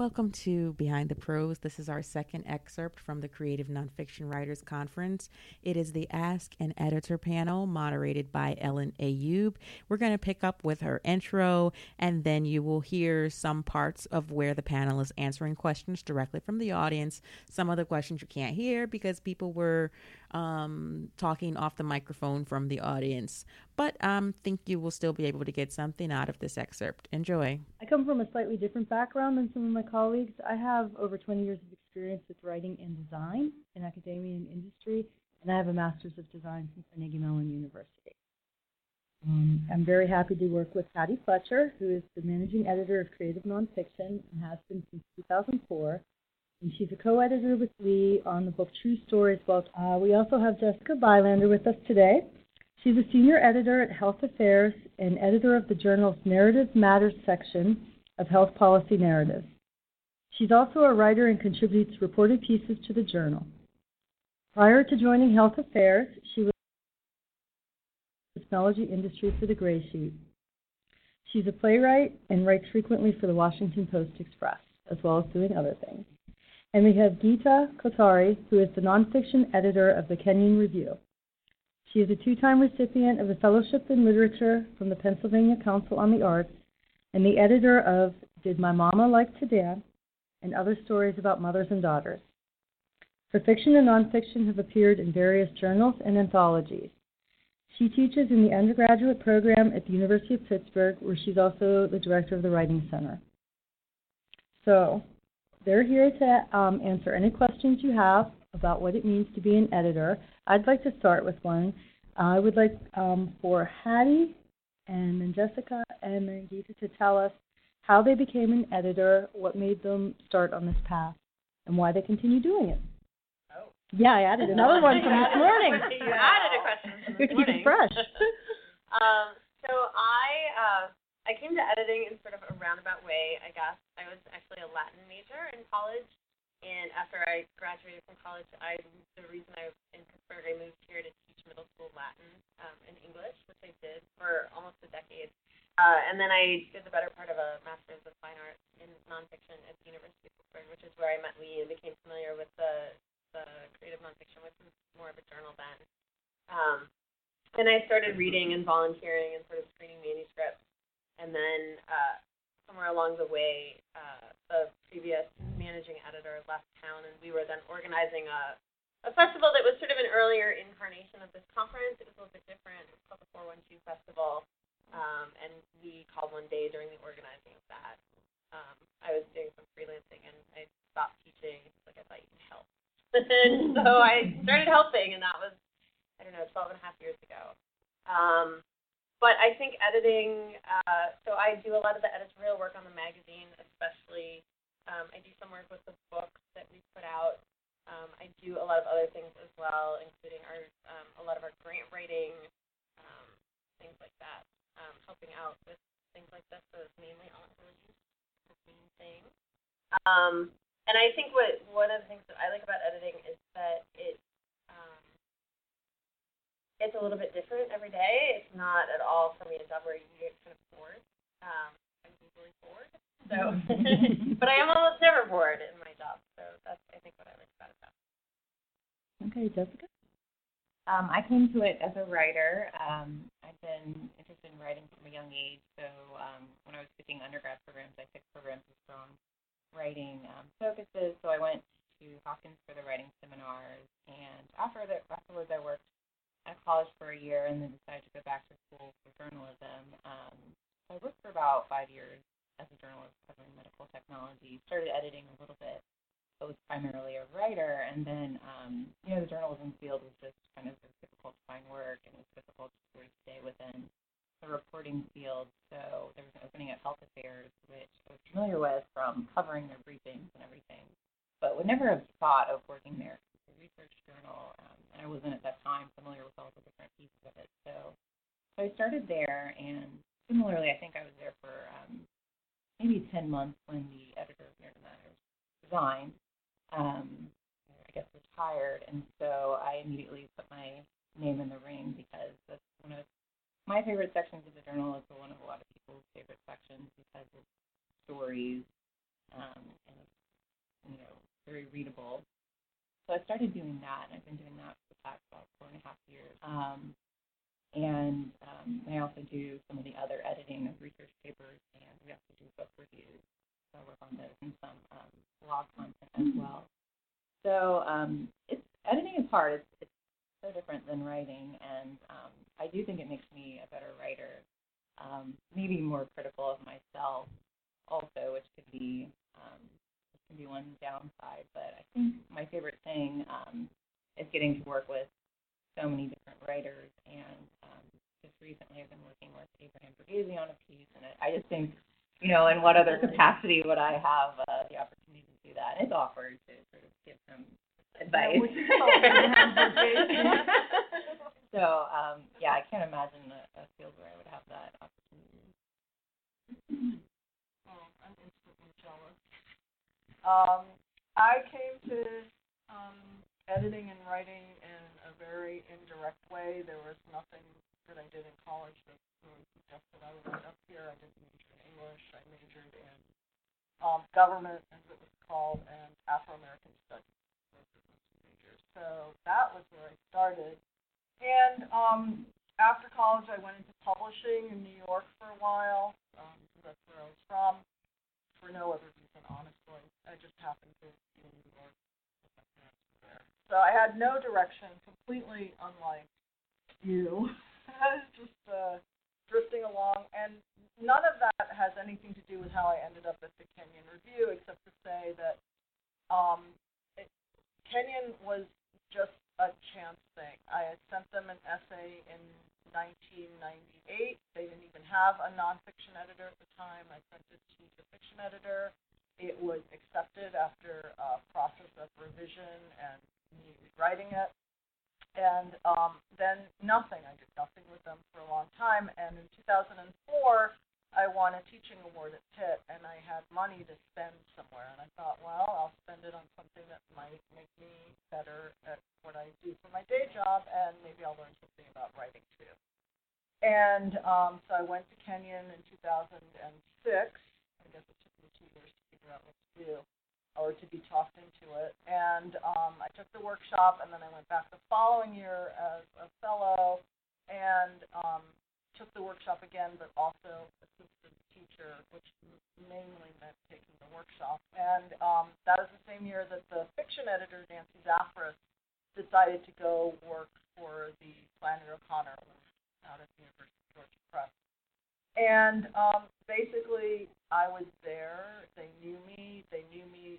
Welcome to Behind the Prose. This is our second excerpt from the Creative Nonfiction Writers Conference. It is the Ask an Editor panel moderated by Ellen Ayoob. We're going to pick up with her intro, and then you will hear some parts of where the panel is answering questions directly from the audience. Some of the questions you can't hear because people were um, talking off the microphone from the audience. But I um, think you will still be able to get something out of this excerpt. Enjoy. I come from a slightly different background than some of my colleagues. I have over 20 years of experience with writing and design in academia and industry, and I have a master's of design from Carnegie Mellon University. Um, I'm very happy to work with Hattie Fletcher, who is the managing editor of Creative Nonfiction and has been since 2004 and she's a co-editor with Lee on the book True Stories book. Uh, we also have Jessica Bylander with us today. She's a senior editor at Health Affairs and editor of the journal's Narrative Matters section of Health Policy Narratives. She's also a writer and contributes reported pieces to the journal. Prior to joining Health Affairs, she was in the technology industry for the Gray Sheet. She's a playwright and writes frequently for the Washington Post Express, as well as doing other things. And we have Geeta Kothari, who is the nonfiction editor of the Kenyon Review. She is a two time recipient of the Fellowship in Literature from the Pennsylvania Council on the Arts and the editor of Did My Mama Like to Dance and other stories about mothers and daughters. Her fiction and nonfiction have appeared in various journals and anthologies. She teaches in the undergraduate program at the University of Pittsburgh, where she's also the director of the Writing Center. So, they're here to um, answer any questions you have about what it means to be an editor. I'd like to start with one. I would like um, for Hattie and then Jessica and then Geeta to tell us how they became an editor, what made them start on this path, and why they continue doing it. Oh. Yeah, I added another one from this morning. you added a question morning. Keep it fresh. um, so I uh, I came to editing in sort of a roundabout way, I guess. I was actually a Latin major in college, and after I graduated from college, I the reason I in Pittsburgh, I moved here to teach middle school Latin um, and English, which I did for almost a decade. Uh, and then I did the better part of a master's of fine arts in nonfiction at the University of Pittsburgh, which is where I met Lee and became familiar with the the creative nonfiction, which was more of a journal then. Um, and I started reading and volunteering and sort of screening manuscripts and then uh, somewhere along the way, uh, the previous managing editor left town, and we were then organizing a, a festival that was sort of an earlier incarnation of this conference. It was a little bit different. It was called the 412 Festival, um, and we called one day during the organizing of that. Um, I was doing some freelancing, and I stopped teaching. Like I thought you could help, and so I started helping, and that was I don't know 12 and a half years ago. Um, but I think editing, uh, so I do a lot of the editorial work on the magazine, especially. Um, I do some work with the books that we put out. Um, I do a lot of other things as well, including our um, a lot of our grant writing, um, things like that, um, helping out with things like this. So it's mainly on the main thing. Um, and I think what one of the things that I like about editing is that it it's a little bit different every day. It's not at all for me a job where you get kind of bored. Um, I'm usually bored, so but I am almost never bored in my job. So that's I think what I like about it. Okay, Jessica. Um, I came to it as a writer. Um, I've been interested in writing from a young age. So um, when I was picking undergrad programs, I picked programs with strong writing um, focuses. So I went to Hopkins for the writing seminars, and after that, afterwards, I worked at college for a year and then decided to go back to school for journalism. Um, so I worked for about five years as a journalist covering medical technology. Started editing a little bit, but was primarily a writer. And then, um, you know, the journalism field was just kind of difficult to find work, and it was difficult to sort of stay within the reporting field. So there was an opening at Health Affairs, which I was familiar with from covering their briefings and everything, but would never have thought of working there research journal, um, and I wasn't at that time familiar with all the different pieces of it. So, so I started there, and similarly, I think I was there for um, maybe 10 months when the editor of Narrative Matters resigned. Um, I guess retired, and so I immediately put my name in the ring because that's one of my favorite sections of the journal. It's one of a lot of people's favorite sections because it's stories um, and you know very readable. So I started doing that, and I've been doing that for the past about four and a half years. Um, and um, I also do some of the other editing of research papers, and we also do book reviews. So I work on those and some um, blog content as well. So um, it's editing is hard. It's, it's so different than writing, and um, I do think it makes me a better writer. Um, maybe more critical of myself, also, which could be um, can be one downside. But I think my favorite thing um, is getting to work with so many different writers. And um, just recently, I've been working with Abraham Verghese on a piece, and I just think, you know, in what other capacity would I have uh, the opportunity to do that? And it's awkward to sort of give some advice. so, um, yeah, I can't imagine a, a field where I would have that opportunity. Oh, I'm instantly jealous. Um, I came to um, editing and writing in a very indirect way. There was nothing that I did in college that really suggested I would end up here. I didn't major in English. I majored in um, government, as it was called, and Afro American studies. My. So that was where I started. And um, after college, I went into publishing in New York for a while. Um, that's where I was from. For no other reason, honestly. I just happened to be in New York so I had no direction, completely unlike you. I was just uh, drifting along, and none of that has anything to do with how I ended up at the Kenyon Review, except to say that um, it, Kenyon was just a chance thing. I had sent them an essay in 1998. They didn't even have a nonfiction editor at the time. I sent it to the fiction editor. It was accepted after a process of revision and me rewriting it. And um, then nothing. I did nothing with them for a long time. And in 2004, I won a teaching award at Pitt, and I had money to spend somewhere. And I thought, well, I'll spend it on something that might make me better at what I do for my day job, and maybe I'll learn something about writing too. And um, so I went to Kenyon in 2006. I guess it took me two years figure out what to do or to be talked into it. And um, I took the workshop, and then I went back the following year as a fellow and um, took the workshop again, but also assisted the teacher, which mainly meant taking the workshop. And um, that was the same year that the fiction editor, Nancy Zafris, decided to go work for the Flannery O'Connor out at the University of Georgia Press. And um, basically, I was there. They knew me. They knew me.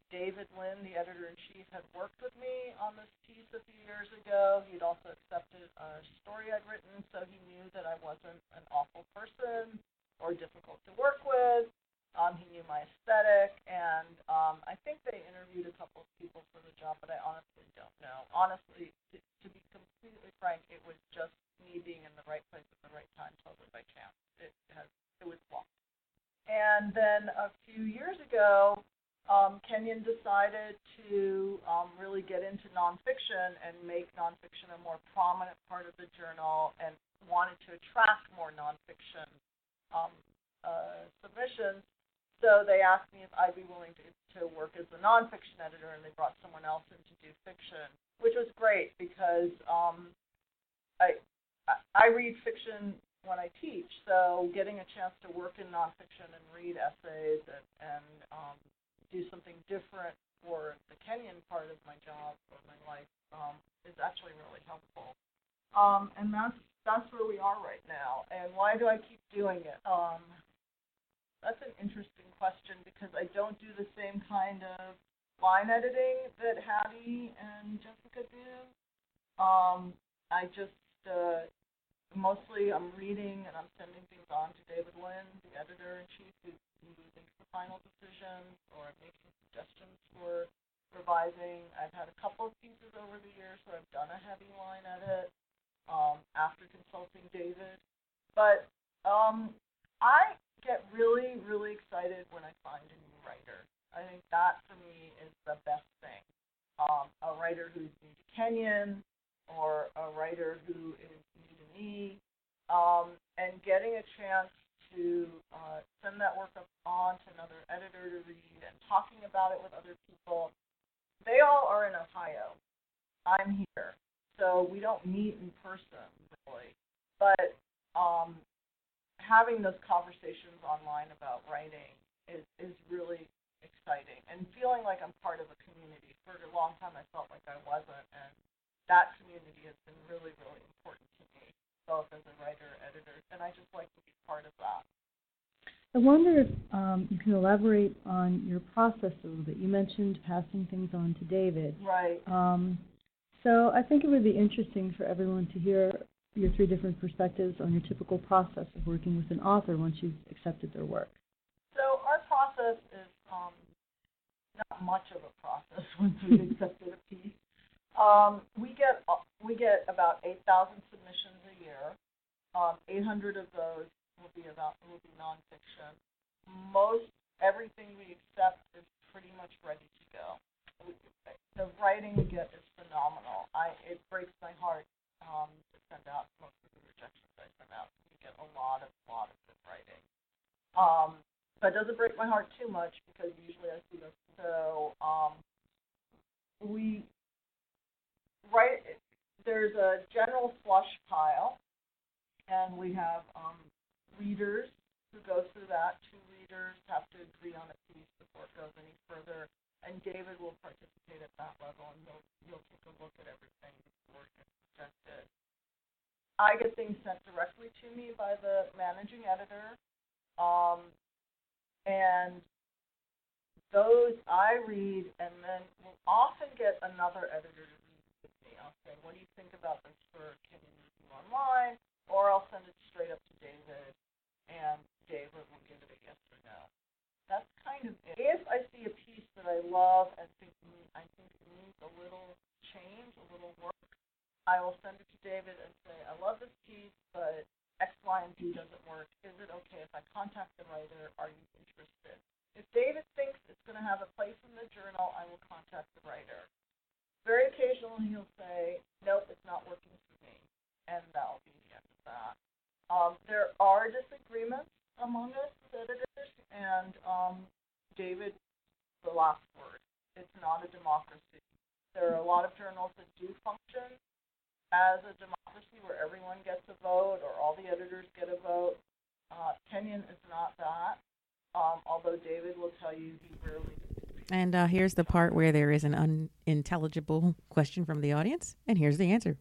The editor in chief, had worked with me on this piece a few years ago. He'd also accepted a story I'd written, so he knew that I wasn't an awful person or difficult to work with. Um, he knew my aesthetic, and um, I think they interviewed a couple of people for the job, but I honestly don't know. Honestly, to, to be completely frank, it was just me being in the right place at the right time, totally by chance. It has it was luck. And then a few years ago, um, Kenyon decided to um, really get into nonfiction and make nonfiction a more prominent part of the journal, and wanted to attract more nonfiction um, uh, submissions. So they asked me if I'd be willing to, to work as a nonfiction editor, and they brought someone else in to do fiction, which was great because um, I I read fiction when I teach, so getting a chance to work in nonfiction and read essays and, and um, do something different for the Kenyon part of my job or my life um, is actually really helpful. Um, and that's that's where we are right now. And why do I keep doing it? Um, that's an interesting question because I don't do the same kind of line editing that Hattie and Jessica do. Um, I just uh, mostly I'm reading and I'm sending things on to David Lynn, the editor in chief, who, makes the final decisions or making suggestions for revising. I've had a couple of pieces over the years where I've done a heavy line edit um, after consulting David, but um, I get really, really excited when I find a new writer. I think that for me is the best thing. Um, a writer who's new to Kenyon or a writer who is new to me, um, and getting a chance to uh, send that work up on to another editor to read and talking about it with other people. They all are in Ohio. I'm here, so we don't meet in person really. But um, having those conversations online about writing is is really exciting and feeling like I'm part of a community. For a long time, I felt like I wasn't, and that community has been really, really important to me, both as a writer, editor, and I just like to be part of that. I wonder if um, you can elaborate on your process a little bit. You mentioned passing things on to David. Right. Um, so I think it would be interesting for everyone to hear your three different perspectives on your typical process of working with an author once you've accepted their work. So our process is um, not much of a process once we've accepted a piece. Um, we get uh, we get about 8,000 submissions a year. Um, 800 of those will be about will be nonfiction. Most everything we accept is pretty much ready to go. The writing we get is phenomenal. I it breaks my heart um, to send out most of the rejections I send out. We get a lot of lot of good writing. Um, but it doesn't break my heart too much because usually I see those. So um, we write. There's a general flush pile, and we have um, readers who go through that. Two readers have to agree on a piece before it goes any further, and David will participate at that level, and he'll he'll take a look at everything before it gets presented. Things sent directly to me by the managing editor, um, and those I read, and then will often get another editor to read with me. I'll say, "What do you think about this for Kenyon Review Online?" Or I'll send it straight up to David, and David will give it a yes or no. That's kind of it. If I see a piece that I love and think I think it needs a little change, a little work, I will send it to David and say, "I love this piece, but X, Y, and Z doesn't work. Is it okay if I contact the writer? Are you interested?" If David thinks it's going to have a place in the journal, I will contact the writer. Very occasionally, he'll say, "Nope, it's not working for me," and that'll be the end of that. Um, there are disagreements among us as editors, and um, David, the last word. It's not a democracy. There are a lot of journals that do function as a democracy where everyone gets a vote or all the editors get a vote. Uh, Kenyon is not that. Um, although David will tell you he. And uh, here's the part where there is an unintelligible question from the audience, and here's the answer.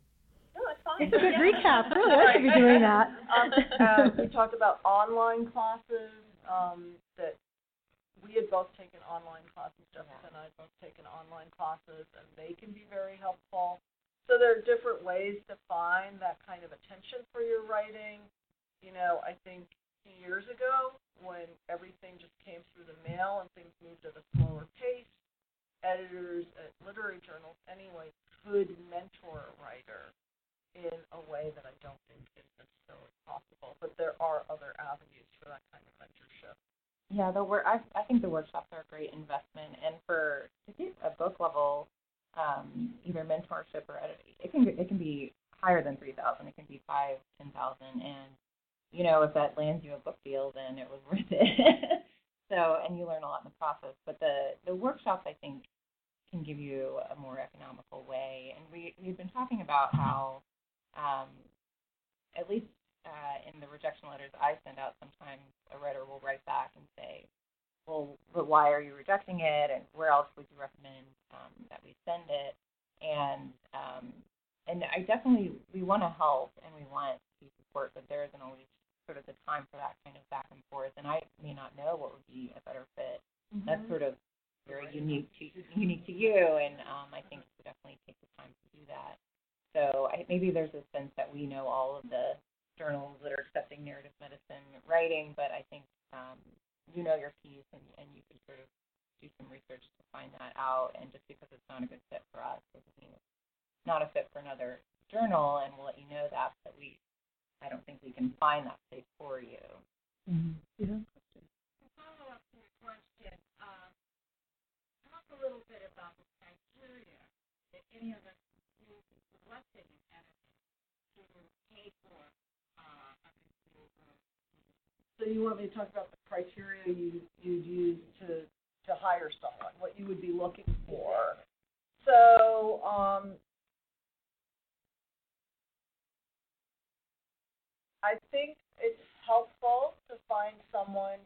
No, it's fine. It's a good recap. Really, I should be doing that. Um, uh, we talked about online classes um, that we had both taken online classes. Jessica and I had both taken online classes, and they can be very helpful. So there are different ways to find that kind of attention for your writing. You know, I think years ago when everything just came through the mail and things moved at a slower pace, editors at literary journals anyway could mentor a writer in a way that I don't think is necessarily possible. But there are other avenues for that kind of mentorship. Yeah, the work. I I think the workshops are a great investment, and for to get a book level, um, either mentorship or editing, it can it can be higher than three thousand. It can be five, ten thousand, and you know if that lands you a book deal, then it was worth it. so, and you learn a lot in the process. But the the workshops, I think, can give you a more economical way. And we we've been talking about how, um, at least uh, in the rejection letters I send out, sometimes a writer will write back and say, well, but why are you rejecting it, and where else would you recommend um, that we send it? And um, and I definitely we want to help and we want to support, but there isn't always sort of the time for that kind of back and forth. And I may not know what would be a better fit. Mm-hmm. That's sort of very unique to unique to you, and um, I think you definitely take the time to do that. So I, maybe there's a sense that we know all of the journals that are accepting narrative medicine writing, but I think um, you know your piece and, and you can sort of do some research to find that out. And just because it's not a good fit for us doesn't mean it's not a fit for another journal, and we'll let you know that. But we, I don't think we can find that place for you. Mm-hmm. Yeah. Follow up to your question. Um, talk a little bit about the criteria that any of us use selecting an editor to pay for uh, a review or So you want me to talk about the criteria you you'd use to to hire someone? what you would be looking for. So, um, I think it's helpful to find someone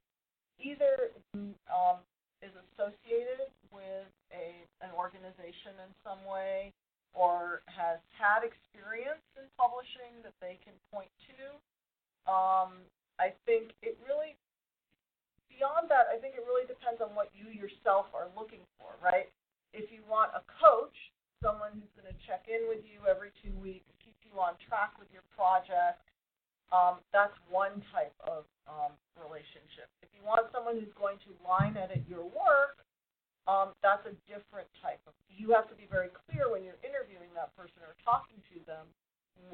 either who um, is associated with a an organization in some way or has had experience in publishing that they can point to. Um, I think it really beyond that, I think it really depends on what you yourself are looking for, right? If you want a coach, someone who's going to check in with you every two weeks, keep you on track with your project, um, that's one type of um, relationship. If you want someone who's going to line edit your work, um, that's a different type of. You have to be very clear when you're interviewing that person or talking to them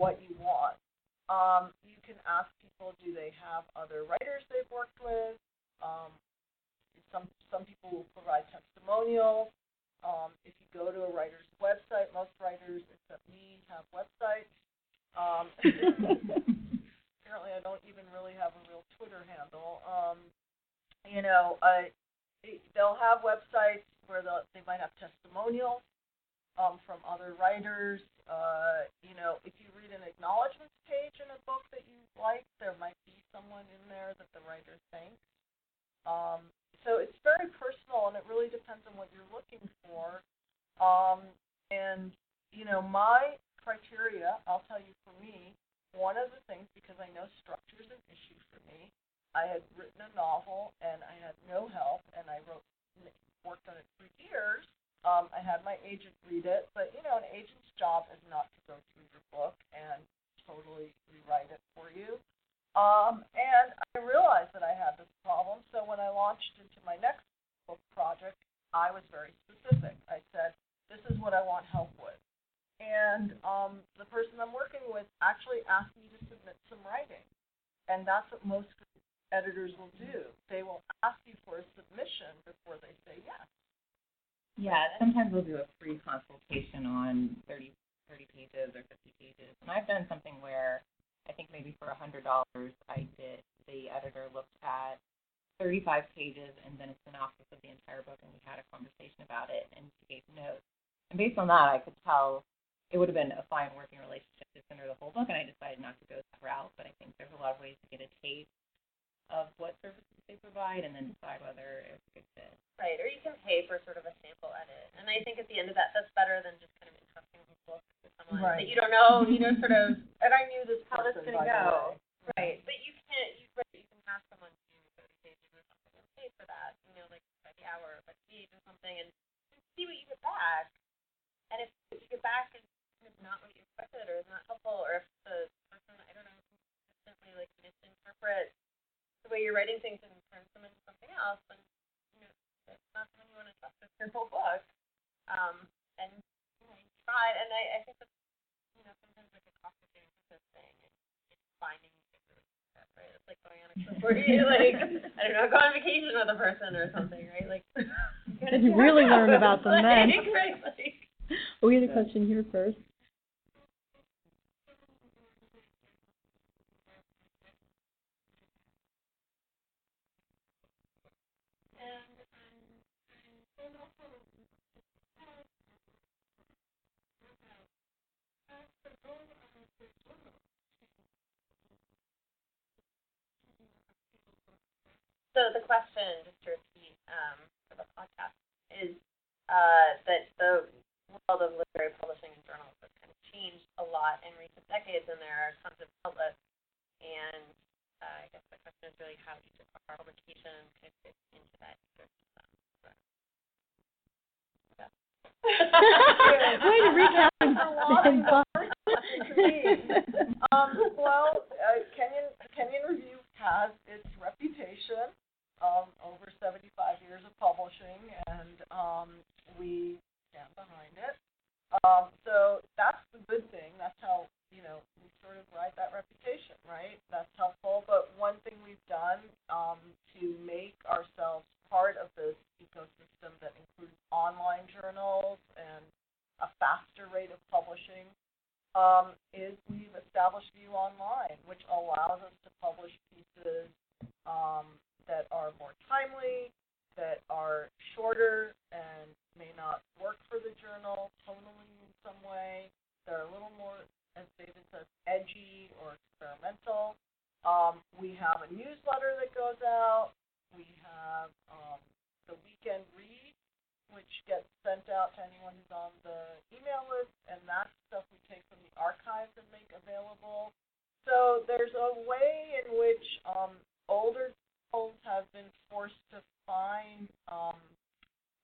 what you want. Um, you can ask people, do they have other writers they've worked with? Um, some some people will provide testimonials. Um, if you go to a writer's website, most writers except me have websites. Um, I don't even really have a real Twitter handle. Um, you know, uh, they'll have websites where they might have testimonials um, from other writers. Uh, you know, if you read an acknowledgments page in a book that you like, there might be someone in there that the writer thanks. Um, so it's very personal, and it really depends on what you're looking for. Um, and you know, my criteria, I'll tell you for me, one of the things because I know structure is an issue for me. I had written a novel and I had no help, and I wrote worked on it for years. Um, I had my agent read it, but you know, an agent's job is not to go through your book and totally rewrite it for you. Um, and I realized that I had this problem, so when I launched into my next book project, I was very specific. I said, this is what I want help with. And um, the person I'm working with actually asked me to submit some writing. And that's what most editors will do. They will ask you for a submission before they say yes. Yeah, sometimes we'll do a free consultation on 30, 30 pages or 50 pages. And I've done something where I think maybe for a hundred dollars, I did. The editor looked at 35 pages and then a synopsis of the entire book, and we had a conversation about it, and she gave notes. And based on that, I could tell it would have been a fine working relationship to send her the whole book, and I decided not to go that route. But I think there's a lot of ways to get a taste of what services they provide, and then decide whether it's a good fit. Right, or you can pay for sort of a sample edit, and I think at the end of that, that's better than just kind of entrusting the book to someone right. that you don't know, you know, sort of. And I knew this how this is going to go. Right, but you can't. You, right, you can ask someone to do 30 pages or something and pay for that, you know, like by the hour, by the page or something, and see what you get back. And if, if you get back and it's not what you expected, or is not helpful, or if the person, I don't know, consistently like misinterprets the way you're writing things and turns them into something else, then you know it's not someone you want to trust with your whole book. Um, and you know, you tried, and I, I think that's you know sometimes like a cost of doing business thing, and it's finding right. It's like going on a trip where you like I don't know, go on vacation with a person or something, right? Like you really learn about them then. right, like, we had a question here first. So the question, just to repeat um, for the podcast, is uh, that the world of literary publishing and journalism has kind of changed a lot in recent decades, and there are tons of outlets. And uh, I guess the question is really how each of our publications kind of fits into that ecosystem. Way to recap and, and um, well, uh, Kenyon Kenyon Review has its reputation, um, over 75 years of publishing, and um, we stand behind it. Um, so that's the good thing. That's how you know we sort of ride that reputation, right? That's helpful. But one thing we've done um, to make ourselves part of this ecosystem that includes online journals and a faster rate of publishing um, is we've established View Online, which allows us to publish pieces um, that are more timely, that are shorter, and for the journal, tonally in some way. They're a little more, as David says, edgy or experimental. Um, we have a newsletter that goes out. We have um, the weekend read, which gets sent out to anyone who's on the email list, and that's stuff we take from the archives and make available. There's a way in which um, older people have been forced to find um,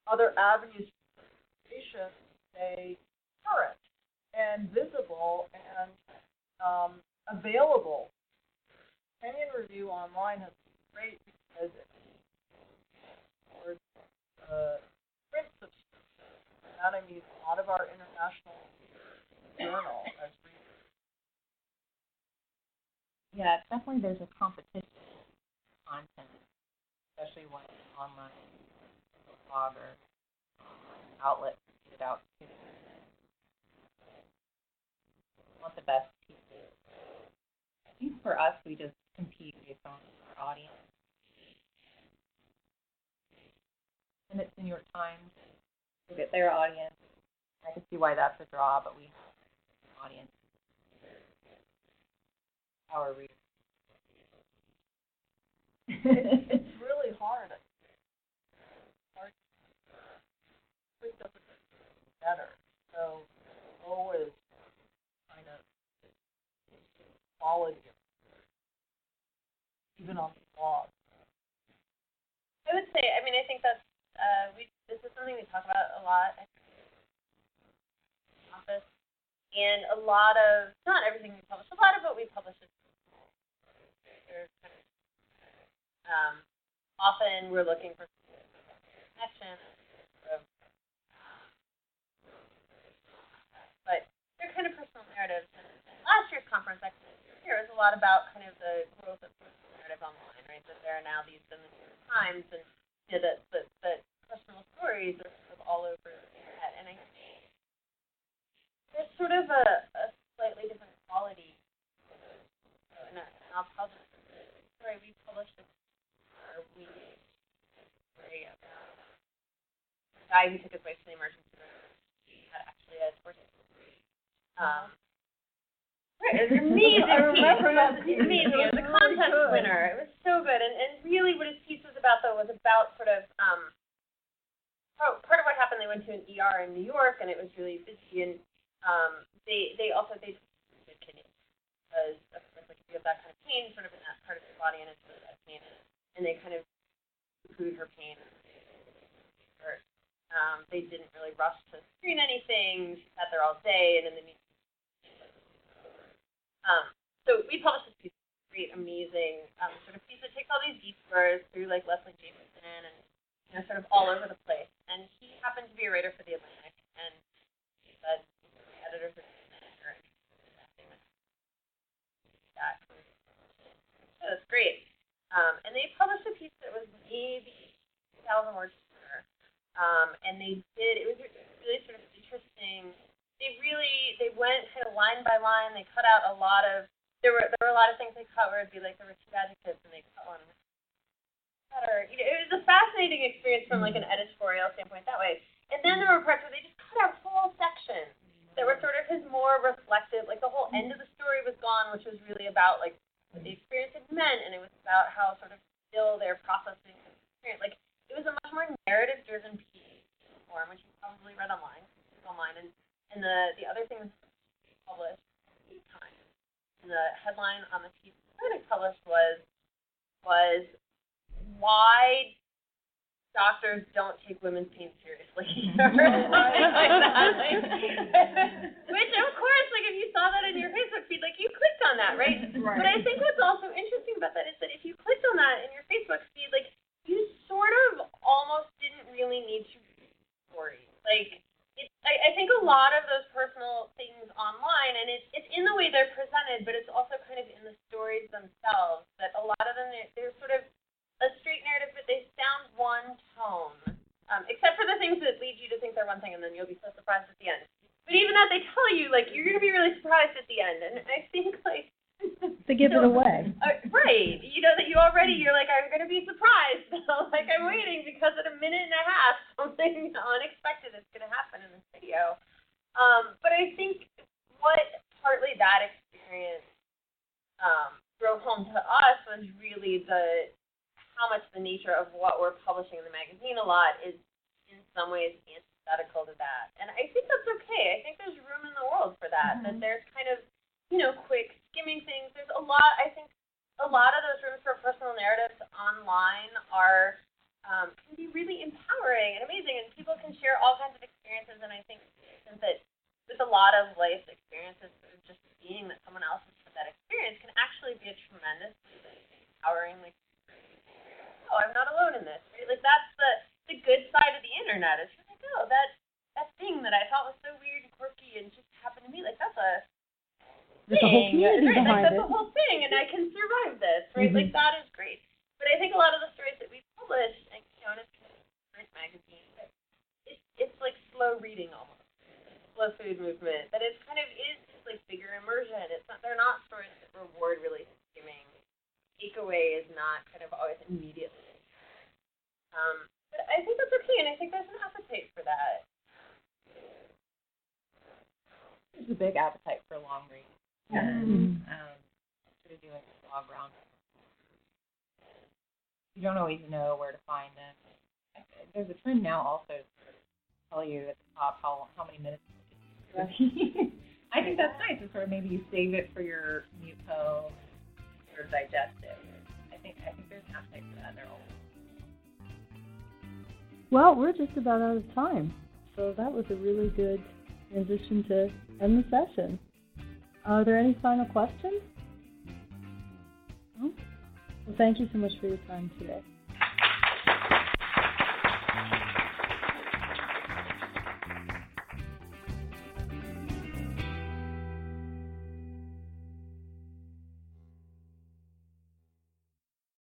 other avenues for communication, stay current and visible and um, available. Kenyon Review Online has been great because it for uh, print subscription. That I mean, a lot of our international journal as readers. Yeah, definitely there's a competition content, especially when online blog or online outlet it out to want the best pieces. I think for us, we just compete based on our audience. And it's New York Times. Look at their audience. I can see why that's a draw, but we have an audience. Our readers. it's really hard. hard. Quick doesn't get better. So always kind of quality, even on the blog. I would say, I mean, I think that's uh, we. This is something we talk about a lot at the office, and a lot of not everything we publish. A lot of what we publish is um, often we're looking for connection, but they're kind of personal narratives. And last year's conference, actually, here was a lot about kind of the growth of personal narrative online, right? That there are now these the New York Times and you know, that that that personal stories are sort of all over the internet, and I think there's sort of a, a slightly different quality. And, I, and I'll tell the story. We published a or we story about a guy who took his wife to the emergency room. He had actually a torture. Um, Right, it was amazing. I remember piece. that It was piece. amazing. It was It was a really contest good. winner. It was so good, and and really, what his piece was about though was about sort of um. Part part of what happened, they went to an ER in New York, and it was really busy, and um, they they also they did kidneys because of course, like if you have that kind of pain, sort of in that part of your body, and pain, and they kind of food her pain. Or, um, they didn't really rush to screen anything. Sat there all day, and then they um, so we published this piece, great, amazing um, sort of piece that takes all these detours through like Leslie Jamison and you know sort of all over the place. And he happened to be a writer for the Atlantic, and he said editors are that. So that's great. Um, and they published a piece that was maybe 2,000 words shorter. Um, and they did, it was really sort of interesting they really they went kind of line by line. They cut out a lot of there were there were a lot of things they cut where it'd be like there were two adjectives and they cut one better. You know, it was a fascinating experience from like an editorial standpoint that way. And then there were parts where they just cut out whole sections that were sort of his more reflective. Like the whole end of the story was gone, which was really about like what the experience had meant, and it was about how sort of still they're processing the experience. Like it was a much more narrative driven piece form, which you probably read online, online and and the, the other thing we published eight times. And the headline on the piece that I published was was why doctors don't take women's pain seriously. or something like that. Like, which of course, like if you saw that in your Facebook feed, like you clicked on that, right? Right. But I think what's also interesting about that is that if you clicked on that in your Facebook feed, like you sort of almost didn't really need to read the story. Like it's I, I think a lot of those personal things online and it's it's in the way they're presented, but it's also kind of in the stories themselves that a lot of them they're, they're sort of a straight narrative, but they sound one tone. Um, except for the things that lead you to think they're one thing and then you'll be so surprised at the end. But even that they tell you like you're gonna be really surprised at the end and I think like They give it away. uh, Right. You know that you already you're like I'm gonna be surprised. like I'm waiting because in a minute and a half something unexpected is gonna happen in this video. Um, but I think what partly that experience um, drove home to us was really the how much the nature of what we're publishing in the magazine a lot is in some ways antithetical to that. And I think that's okay. I think there's room in the world for that. Mm-hmm. That there's kind of, you know, quick skimming things. There's a lot I think a lot of those rooms for personal narratives online are um, can be really empowering and amazing, and people can share all kinds of experiences. And I think it with a lot of life experiences, just seeing that someone else has had that experience can actually be a tremendous empowering. Like, oh, I'm not alone in this. Right? Like that's the the good side of the internet. It's like, oh, that that thing that I thought was so weird and quirky and just happened to me. Like that's a there's a whole community right? behind like, that's it. a whole thing, and I can survive this, right? Mm-hmm. Like that is great. But I think a lot of the stories that we publish, and you know, in a print magazine, it's it's like slow reading almost, slow food movement. That it kind of is just like bigger immersion. It's not they're not stories that reward really skimming. Takeaway is not kind of always immediately. Um, but I think that's okay, and I think there's an appetite for that. There's a big appetite for long reads and mm-hmm. um, sort of doing a blog round. You don't always know where to find them. There's a trend now also to tell you at the top how how many minutes. I think that's nice. And sort of maybe you save it for your home, or digest it. I think I think there's an appetite for that. There Well, we're just about out of time, so that was a really good transition to end the session. Are there any final questions? No? Well, thank you so much for your time today.